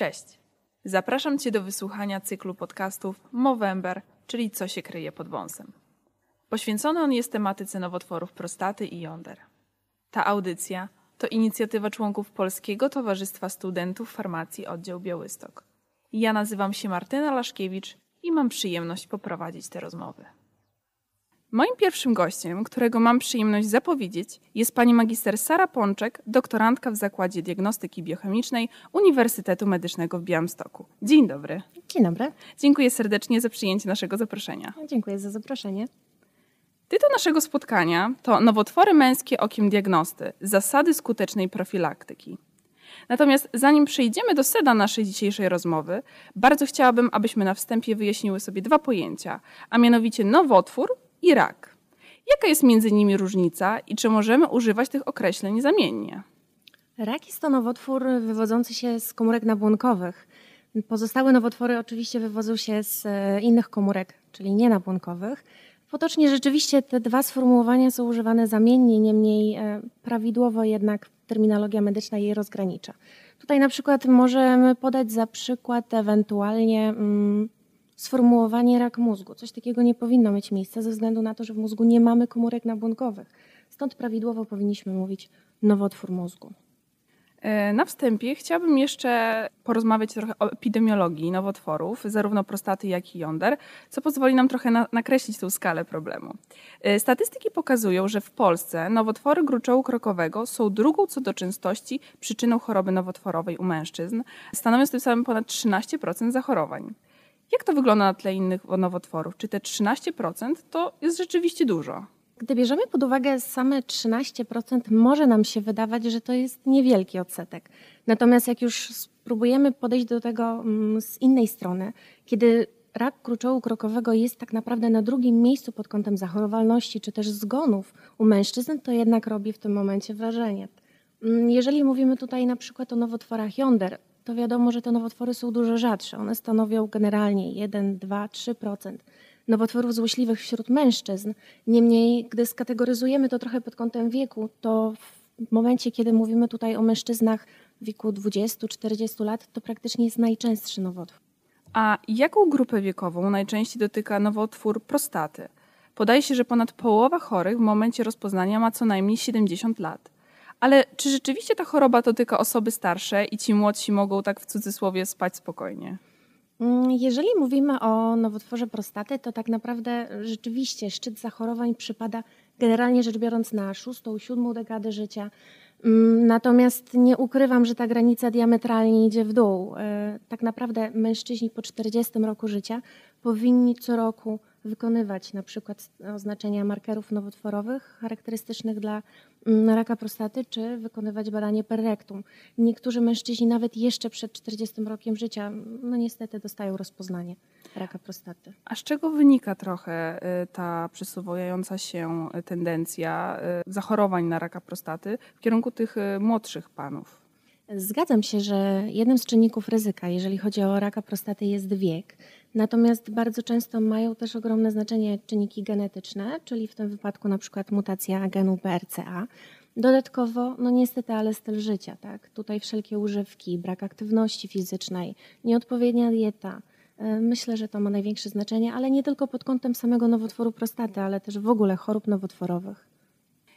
Cześć. Zapraszam Cię do wysłuchania cyklu podcastów Movember, czyli Co się kryje pod wąsem. Poświęcony on jest tematyce nowotworów prostaty i jąder. Ta audycja to inicjatywa członków Polskiego Towarzystwa Studentów Farmacji Oddział Białystok. Ja nazywam się Martyna Laszkiewicz i mam przyjemność poprowadzić te rozmowy. Moim pierwszym gościem, którego mam przyjemność zapowiedzieć, jest pani magister Sara Pączek, doktorantka w Zakładzie Diagnostyki Biochemicznej Uniwersytetu Medycznego w Białymstoku. Dzień dobry. Dzień dobry. Dziękuję serdecznie za przyjęcie naszego zaproszenia. Dziękuję za zaproszenie. Tytuł naszego spotkania to Nowotwory męskie okiem diagnosty zasady skutecznej profilaktyki. Natomiast zanim przejdziemy do sedna naszej dzisiejszej rozmowy, bardzo chciałabym, abyśmy na wstępie wyjaśniły sobie dwa pojęcia, a mianowicie nowotwór i rak. Jaka jest między nimi różnica i czy możemy używać tych określeń zamiennie? Rak jest to nowotwór wywodzący się z komórek nabłonkowych. Pozostałe nowotwory oczywiście wywodzą się z e, innych komórek, czyli nienabłonkowych. Potocznie rzeczywiście te dwa sformułowania są używane zamiennie, niemniej e, prawidłowo jednak terminologia medyczna je rozgranicza. Tutaj na przykład możemy podać za przykład ewentualnie mm, sformułowanie rak mózgu. Coś takiego nie powinno mieć miejsca ze względu na to, że w mózgu nie mamy komórek nabłonkowych. Stąd prawidłowo powinniśmy mówić nowotwór mózgu. E, na wstępie chciałabym jeszcze porozmawiać trochę o epidemiologii nowotworów, zarówno prostaty, jak i jąder, co pozwoli nam trochę na, nakreślić tę skalę problemu. E, statystyki pokazują, że w Polsce nowotwory gruczołu krokowego są drugą co do częstości przyczyną choroby nowotworowej u mężczyzn, stanowiąc tym samym ponad 13% zachorowań. Jak to wygląda na tle innych nowotworów? Czy te 13% to jest rzeczywiście dużo? Gdy bierzemy pod uwagę same 13%, może nam się wydawać, że to jest niewielki odsetek. Natomiast jak już spróbujemy podejść do tego mm, z innej strony, kiedy rak kruczołu krokowego jest tak naprawdę na drugim miejscu pod kątem zachorowalności czy też zgonów u mężczyzn, to jednak robi w tym momencie wrażenie. Mm, jeżeli mówimy tutaj na przykład o nowotworach jąder, to wiadomo, że te nowotwory są dużo rzadsze. One stanowią generalnie 1, 2, 3% nowotworów złośliwych wśród mężczyzn. Niemniej, gdy skategoryzujemy to trochę pod kątem wieku, to w momencie, kiedy mówimy tutaj o mężczyznach w wieku 20-40 lat, to praktycznie jest najczęstszy nowotwór. A jaką grupę wiekową najczęściej dotyka nowotwór prostaty? Podaje się, że ponad połowa chorych w momencie rozpoznania ma co najmniej 70 lat. Ale czy rzeczywiście ta choroba dotyka osoby starsze i ci młodsi mogą tak w cudzysłowie spać spokojnie? Mm, jeżeli mówimy o nowotworze prostaty, to tak naprawdę rzeczywiście szczyt zachorowań przypada generalnie rzecz biorąc na szóstą, siódmą dekadę życia. Mm, natomiast nie ukrywam, że ta granica diametralnie idzie w dół. E, tak naprawdę mężczyźni po 40 roku życia powinni co roku wykonywać na przykład oznaczenia markerów nowotworowych charakterystycznych dla mm, raka prostaty, czy wykonywać badanie per rectum. Niektórzy mężczyźni nawet jeszcze przed 40 rokiem życia, no niestety dostają rozpoznanie raka prostaty. A z czego wynika trochę y, ta przesuwająca się tendencja y, zachorowań na raka prostaty w kierunku tych y, młodszych panów? Zgadzam się, że jednym z czynników ryzyka, jeżeli chodzi o raka prostaty, jest wiek. Natomiast bardzo często mają też ogromne znaczenie czynniki genetyczne, czyli w tym wypadku na przykład mutacja genu BRCA. Dodatkowo, no niestety, ale styl życia, tak? Tutaj wszelkie używki, brak aktywności fizycznej, nieodpowiednia dieta. E, myślę, że to ma największe znaczenie, ale nie tylko pod kątem samego nowotworu prostaty, ale też w ogóle chorób nowotworowych.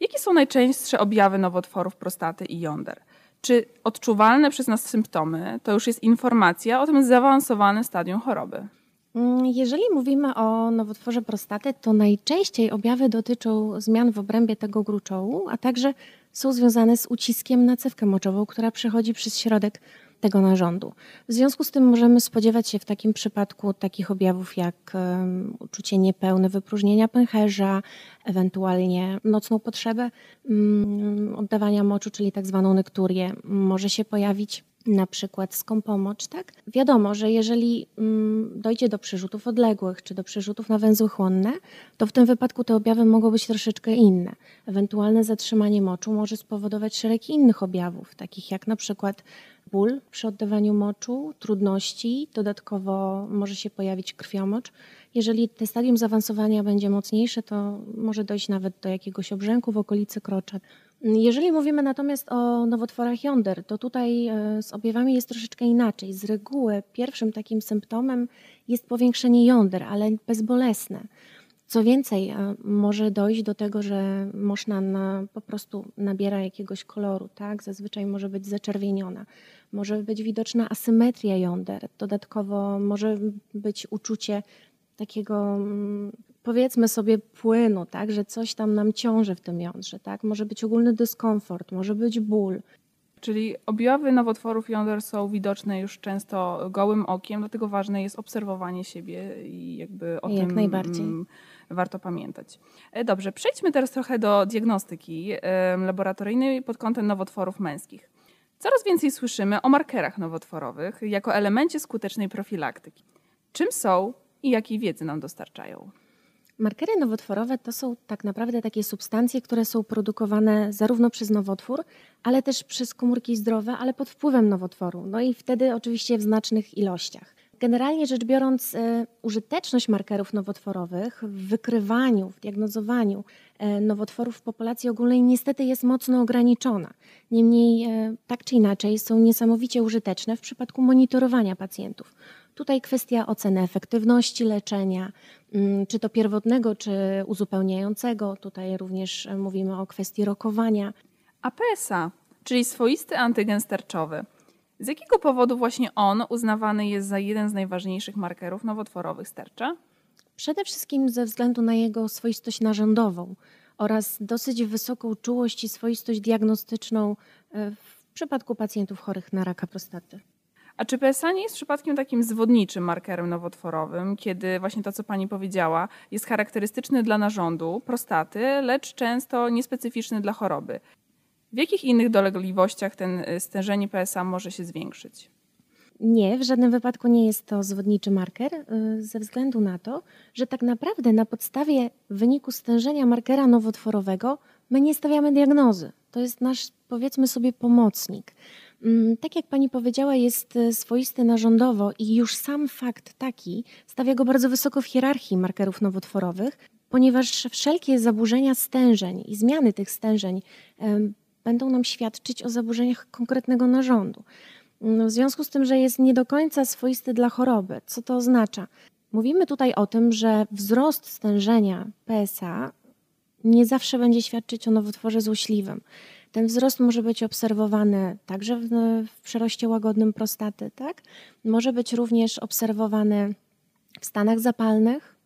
Jakie są najczęstsze objawy nowotworów prostaty i jąder? Czy odczuwalne przez nas symptomy to już jest informacja o tym zaawansowanym stadium choroby? Mm, jeżeli mówimy o nowotworze prostaty, to najczęściej objawy dotyczą zmian w obrębie tego gruczołu, a także są związane z uciskiem na cewkę moczową, która przechodzi przez środek tego narządu. W związku z tym możemy spodziewać się w takim przypadku takich objawów jak uczucie niepełne wypróżnienia pęcherza, ewentualnie nocną potrzebę um, oddawania moczu, czyli tak zwaną nekturię. Może się pojawić na przykład skąpomocz, tak? Wiadomo, że jeżeli mm, dojdzie do przerzutów odległych czy do przerzutów na węzły chłonne, to w tym wypadku te objawy mogą być troszeczkę inne. Ewentualne zatrzymanie moczu może spowodować szereg innych objawów, takich jak na przykład ból przy oddawaniu moczu, trudności, dodatkowo może się pojawić krwiomocz. Jeżeli te stadium zaawansowania będzie mocniejsze, to może dojść nawet do jakiegoś obrzęku w okolicy krocza. Jeżeli mówimy natomiast o nowotworach jąder, to tutaj e, z objawami jest troszeczkę inaczej. Z reguły pierwszym takim symptomem jest powiększenie jąder, ale bezbolesne. Co więcej, e, może dojść do tego, że moszna na, po prostu nabiera jakiegoś koloru, tak? Zazwyczaj może być zaczerwieniona. Może być widoczna asymetria jąder. Dodatkowo może być uczucie takiego mm, powiedzmy sobie płynu, tak, że coś tam nam ciąży w tym jądrze, tak? Może być ogólny dyskomfort, może być ból. Czyli objawy nowotworów jąder są widoczne już często gołym okiem, dlatego ważne jest obserwowanie siebie i jakby o Jak tym najbardziej. mm, warto pamiętać. E, Dobrze, przejdźmy teraz trochę do diagnostyki laboratoryjnej pod kątem nowotworów męskich. Coraz więcej słyszymy o markerach nowotworowych jako elemencie skutecznej profilaktyki. Czym są i jakiej wiedzy nam dostarczają? Markery nowotworowe to są tak naprawdę takie substancje, które są produkowane zarówno przez nowotwór, ale też przez komórki zdrowe, ale pod wpływem nowotworu. No i wtedy oczywiście w znacznych ilościach. Generalnie rzecz biorąc, e, użyteczność markerów nowotworowych w wykrywaniu, w diagnozowaniu e, nowotworów w populacji ogólnej niestety jest mocno ograniczona. Niemniej, e, tak czy inaczej, są niesamowicie użyteczne w przypadku monitorowania pacjentów. Tutaj kwestia oceny efektywności leczenia, mm, czy to pierwotnego, czy uzupełniającego. Tutaj również e, mówimy o kwestii rokowania. A PSA, czyli swoisty antygen sterczowy. Z jakiego powodu właśnie on uznawany jest za jeden z najważniejszych markerów nowotworowych stercza? Przede wszystkim ze względu na jego swoistość narządową oraz dosyć wysoką czułość i swoistość diagnostyczną e, w przypadku pacjentów chorych na raka prostaty. A czy PSA nie jest przypadkiem takim zwodniczym markerem nowotworowym, kiedy właśnie to, co pani powiedziała, jest charakterystyczny dla narządu, prostaty, lecz często niespecyficzny dla choroby? W jakich innych dolegliwościach ten y, stężenie PSA może się zwiększyć? Nie, w żadnym wypadku nie jest to zwodniczy marker, y, ze względu na to, że tak naprawdę na podstawie wyniku stężenia markera nowotworowego my nie stawiamy diagnozy. To jest nasz, powiedzmy sobie, pomocnik. Mm, Tak jak pani powiedziała, jest y, swoisty narządowo i już sam fakt taki stawia go bardzo wysoko w hierarchii markerów nowotworowych, ponieważ wszelkie zaburzenia stężeń i zmiany tych stężeń będą nam świadczyć o zaburzeniach konkretnego narządu. Mm, W związku z tym, że jest nie do końca swoisty dla choroby, co to oznacza? Mówimy tutaj o tym, że wzrost stężenia PSA nie zawsze będzie świadczyć o nowotworze złośliwym. Ten wzrost może być obserwowany także w, w przeroście łagodnym prostaty, tak? Może być również obserwowany w stanach zapalnych.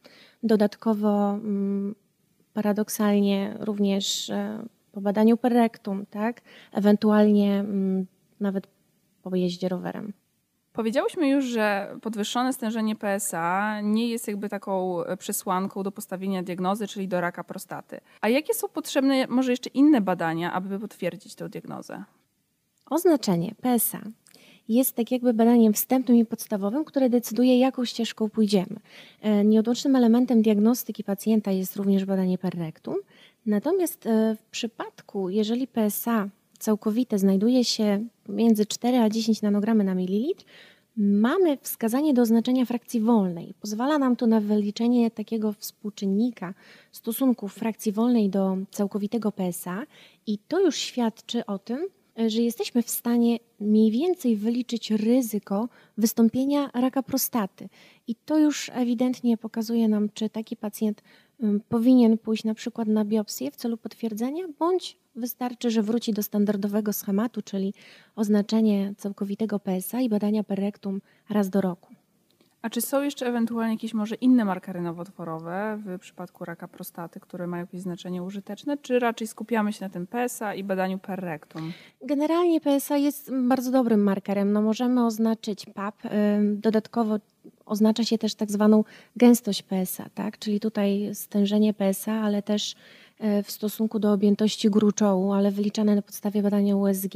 Dodatkowo mm, paradoksalnie również e, po badaniu perektum, tak? Ewentualnie mm, nawet po jeździe rowerem. Powiedziałyśmy już, że podwyższone stężenie PSA nie jest jakby taką e, przesłanką do postawienia diagnozy, czyli do raka prostaty. A jakie są potrzebne może jeszcze inne badania, aby potwierdzić tę diagnozę? Oznaczenie PSA jest tak jakby badaniem wstępnym i podstawowym, które decyduje, jaką ścieżką pójdziemy. E, Nieodłącznym elementem diagnostyki pacjenta jest również badanie per rectum. Natomiast e, w przypadku, jeżeli PSA całkowite znajduje się między 4 a 10 nanogramy na mililitr, mamy wskazanie do oznaczenia frakcji wolnej. Pozwala nam to na wyliczenie takiego współczynnika stosunku frakcji wolnej do całkowitego PSA i to już świadczy o tym, że jesteśmy w stanie mniej więcej wyliczyć ryzyko wystąpienia raka prostaty. I to już ewidentnie pokazuje nam, czy taki pacjent powinien pójść na przykład na biopsję w celu potwierdzenia, bądź wystarczy, że wróci do standardowego schematu, czyli oznaczenie całkowitego PSA i badania per rectum raz do roku. A czy są jeszcze ewentualnie jakieś może inne markery nowotworowe w przypadku raka prostaty, które mają jakieś znaczenie użyteczne, czy raczej skupiamy się na tym PSA i badaniu per rectum? Generalnie PSA jest bardzo dobrym markerem. No możemy oznaczyć PAP. Dodatkowo oznacza się też tak zwaną gęstość PSA, tak? czyli tutaj stężenie PSA, ale też e, w stosunku do objętości gruczołu, ale wyliczane na podstawie badania USG.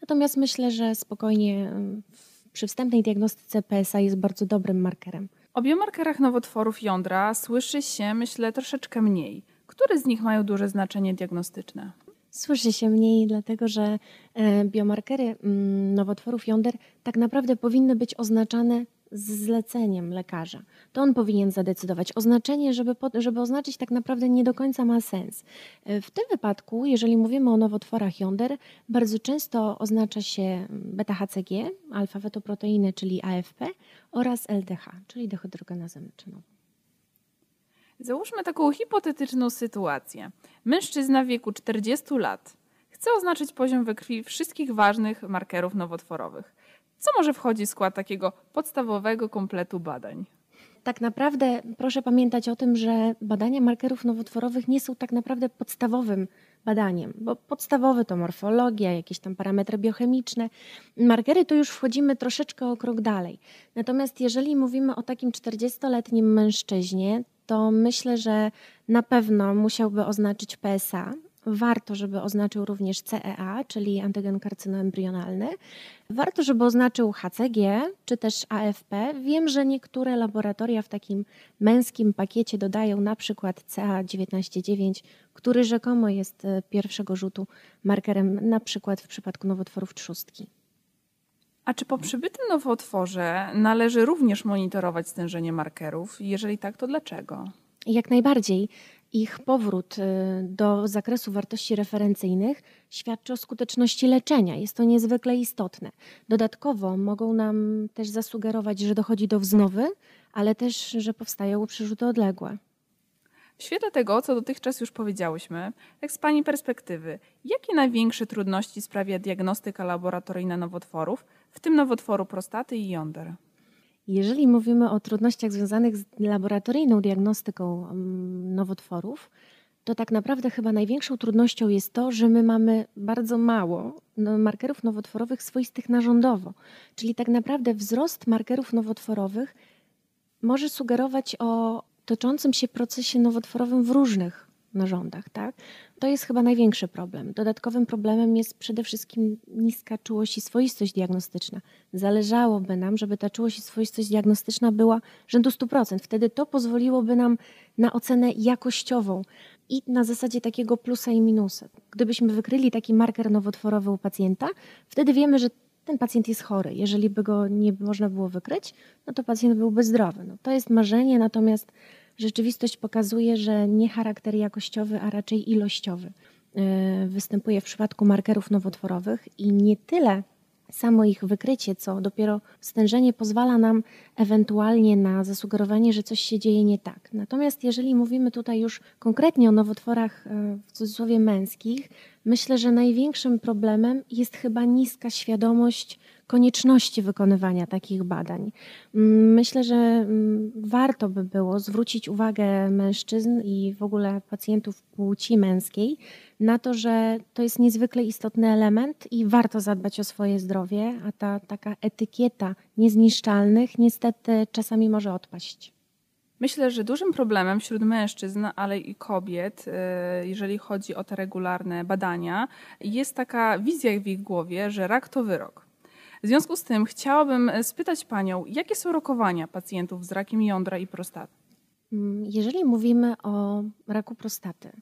Natomiast myślę, że spokojnie w- przy wstępnej diagnostyce PSA jest bardzo dobrym markerem. O biomarkerach nowotworów jądra słyszy się, myślę, troszeczkę mniej. Które z nich mają duże znaczenie diagnostyczne? Słyszy się mniej, dlatego że e, biomarkery mm, nowotworów jąder tak naprawdę powinny być oznaczane z zleceniem lekarza. To on powinien zadecydować. Oznaczenie, żeby, żeby oznaczyć, tak naprawdę nie do końca ma sens. W tym wypadku, jeżeli mówimy o nowotworach jąder, bardzo często oznacza się beta-HCG, alfa-fetoproteiny, czyli AFP oraz LDH, czyli dehydrogenazę myczynową. Załóżmy taką hipotetyczną sytuację. Mężczyzna w wieku 40 lat chce oznaczyć poziom we krwi wszystkich ważnych markerów nowotworowych. Co może wchodzi w skład takiego podstawowego kompletu badań? Tak naprawdę proszę pamiętać o tym, że badania markerów nowotworowych nie są tak naprawdę podstawowym badaniem, bo podstawowe to morfologia, jakieś tam parametry biochemiczne. Markery to już wchodzimy troszeczkę o krok dalej. Natomiast jeżeli mówimy o takim 40-letnim mężczyźnie, to myślę, że na pewno musiałby oznaczyć PSA, Warto, żeby oznaczył również CEA, czyli antygen karcynoembrionalny. Warto, żeby oznaczył HCG czy też AFP. Wiem, że niektóre laboratoria w takim męskim pakiecie dodają na przykład CA199, który rzekomo jest e, pierwszego rzutu markerem na przykład w przypadku nowotworów trzustki. A czy po przybytym nowotworze należy również monitorować stężenie markerów? Jeżeli tak, to dlaczego? Jak najbardziej ich powrót y, do zakresu wartości referencyjnych świadczy o skuteczności leczenia. Jest to niezwykle istotne. Dodatkowo mogą nam też zasugerować, że dochodzi do wznowy, ale też, że powstają przerzuty odległe. W świetle tego, co dotychczas już powiedziałyśmy, tak z Pani perspektywy, jakie największe trudności sprawia diagnostyka laboratoryjna nowotworów, w tym nowotworu prostaty i jąder? Jeżeli mówimy o trudnościach związanych z laboratoryjną diagnostyką mm, nowotworów, to tak naprawdę chyba największą trudnością jest to, że my mamy bardzo mało no, markerów nowotworowych swoistych narządowo. Czyli tak naprawdę wzrost markerów nowotworowych może sugerować o toczącym się procesie nowotworowym w różnych narządach. Tak? To jest chyba największy problem. Dodatkowym problemem jest przede wszystkim niska czułość i swoistość diagnostyczna. Zależałoby nam, żeby ta czułość i swoistość diagnostyczna była rzędu 100%. Wtedy to pozwoliłoby nam na ocenę jakościową i na zasadzie takiego plusa i minusa. Gdybyśmy wykryli taki marker nowotworowy u pacjenta, wtedy wiemy, że ten pacjent jest chory. Jeżeli by go nie można było wykryć, no to pacjent byłby zdrowy. No to jest marzenie, natomiast rzeczywistość pokazuje, że nie charakter jakościowy, a raczej ilościowy e, występuje w przypadku markerów nowotworowych i nie tyle samo ich wykrycie, co dopiero stężenie pozwala nam ewentualnie na zasugerowanie, że coś się dzieje nie tak. Natomiast jeżeli mówimy tutaj już konkretnie o nowotworach e, w cudzysłowie męskich, myślę, że największym problemem jest chyba niska świadomość konieczności wykonywania takich badań. Myślę, że mm, warto by było zwrócić uwagę mężczyzn i w ogóle pacjentów płci męskiej na to, że to jest niezwykle istotny element i warto zadbać o swoje zdrowie, a ta taka etykieta niezniszczalnych niestety czasami może odpaść. Myślę, że dużym problemem wśród mężczyzn, ale i kobiet, e, jeżeli chodzi o te regularne badania, jest taka wizja w ich głowie, że rak to wyrok. W związku z tym chciałabym spytać Panią, jakie są rokowania pacjentów z rakiem jądra i prostaty? Mm, jeżeli mówimy o raku prostaty,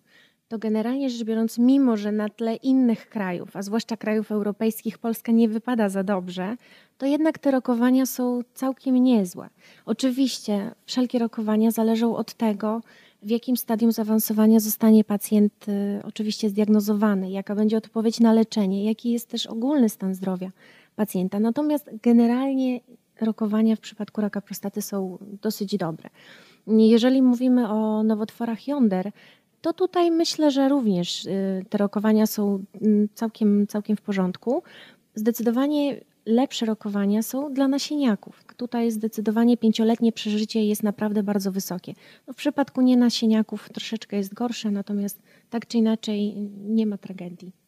to generalnie rzecz biorąc, mimo że na tle innych krajów, a zwłaszcza krajów europejskich, Polska nie wypada za dobrze, to jednak te rokowania są całkiem niezłe. Oczywiście wszelkie rokowania zależą od tego, w jakim stadium zaawansowania zostanie pacjent y, oczywiście zdiagnozowany, jaka będzie odpowiedź na leczenie, jaki jest też ogólny stan zdrowia pacjenta. Natomiast generalnie rokowania w przypadku raka prostaty są dosyć dobre. Jeżeli mówimy o nowotworach jąder, to tutaj myślę, że również y, te rokowania są mm, całkiem, całkiem w porządku. Zdecydowanie lepsze rokowania są dla nasieniaków. Tutaj zdecydowanie pięcioletnie przeżycie jest naprawdę bardzo wysokie. No w przypadku nienasieniaków troszeczkę jest gorsze, natomiast tak czy inaczej nie ma tragedii.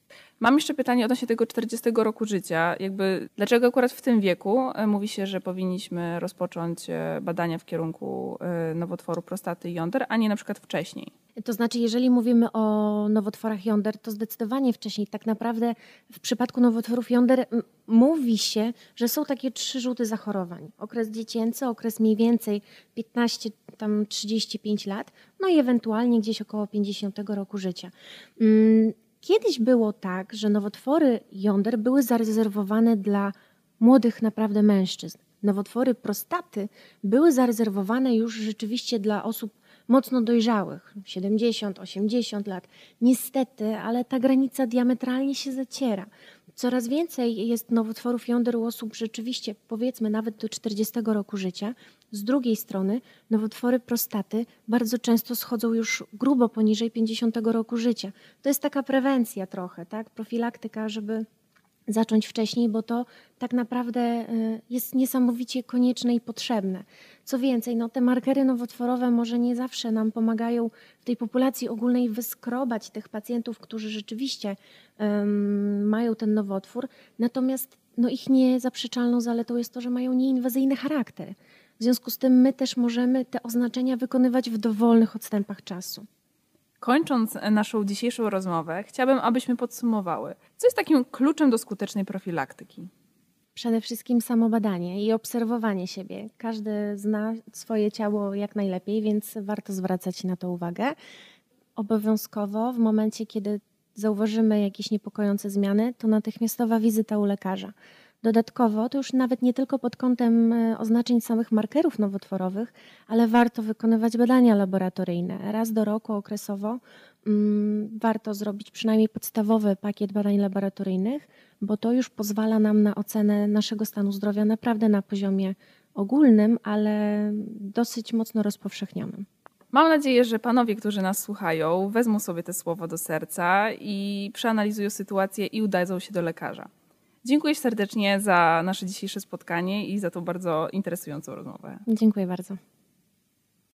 Mam jeszcze pytanie odnośnie tego 40 roku życia. Jakby, dlaczego akurat w tym wieku e, mówi się, że powinniśmy rozpocząć e, badania w kierunku e, nowotworu prostaty i jąder, a nie na przykład wcześniej? To znaczy, jeżeli mówimy o nowotworach jąder, to zdecydowanie wcześniej. Tak naprawdę w przypadku nowotworów jąder mówi się, że są takie trzy rzuty zachorowań. Okres dziecięcy, okres mniej więcej 15, tam 35 lat, no i ewentualnie gdzieś około 50 roku życia. Kiedyś było tak, że nowotwory jąder były zarezerwowane dla młodych naprawdę mężczyzn. nowotwory prostaty były zarezerwowane już rzeczywiście dla osób mocno dojrzałych 70, 80 lat. Niestety, ale ta granica diametralnie się zaciera. Coraz więcej jest nowotworów jąder u osób rzeczywiście, powiedzmy, nawet do 40 roku życia. Z drugiej strony, nowotwory prostaty bardzo często schodzą już grubo poniżej 50 roku życia. To jest taka prewencja trochę, tak? profilaktyka, żeby zacząć wcześniej, bo to tak naprawdę y, jest niesamowicie konieczne i potrzebne. Co więcej, no te markery nowotworowe może nie zawsze nam pomagają w tej populacji ogólnej wyskrobać tych pacjentów, którzy rzeczywiście um, mają ten nowotwór, natomiast no ich niezaprzeczalną zaletą jest to, że mają nieinwazyjny charakter. W związku z tym my też możemy te oznaczenia wykonywać w dowolnych odstępach czasu. Kończąc naszą dzisiejszą rozmowę, chciałabym, abyśmy podsumowały, co jest takim kluczem do skutecznej profilaktyki. Przede wszystkim samobadanie i obserwowanie siebie. Każdy zna swoje ciało jak najlepiej, więc warto zwracać na to uwagę. Obowiązkowo w momencie, kiedy zauważymy jakieś niepokojące zmiany, to natychmiastowa wizyta u lekarza. Dodatkowo, to już nawet nie tylko pod kątem e, oznaczeń samych markerów nowotworowych, ale warto wykonywać badania laboratoryjne. Raz do roku okresowo mm, warto zrobić przynajmniej podstawowy pakiet badań laboratoryjnych, bo to już pozwala nam na ocenę naszego stanu zdrowia naprawdę na poziomie ogólnym, ale dosyć mocno rozpowszechnionym. Mam nadzieję, że panowie, którzy nas słuchają, wezmą sobie te słowo do serca i przeanalizują sytuację i udadzą się do lekarza. Dziękuję serdecznie za nasze dzisiejsze spotkanie i za tą bardzo interesującą rozmowę. Dziękuję bardzo.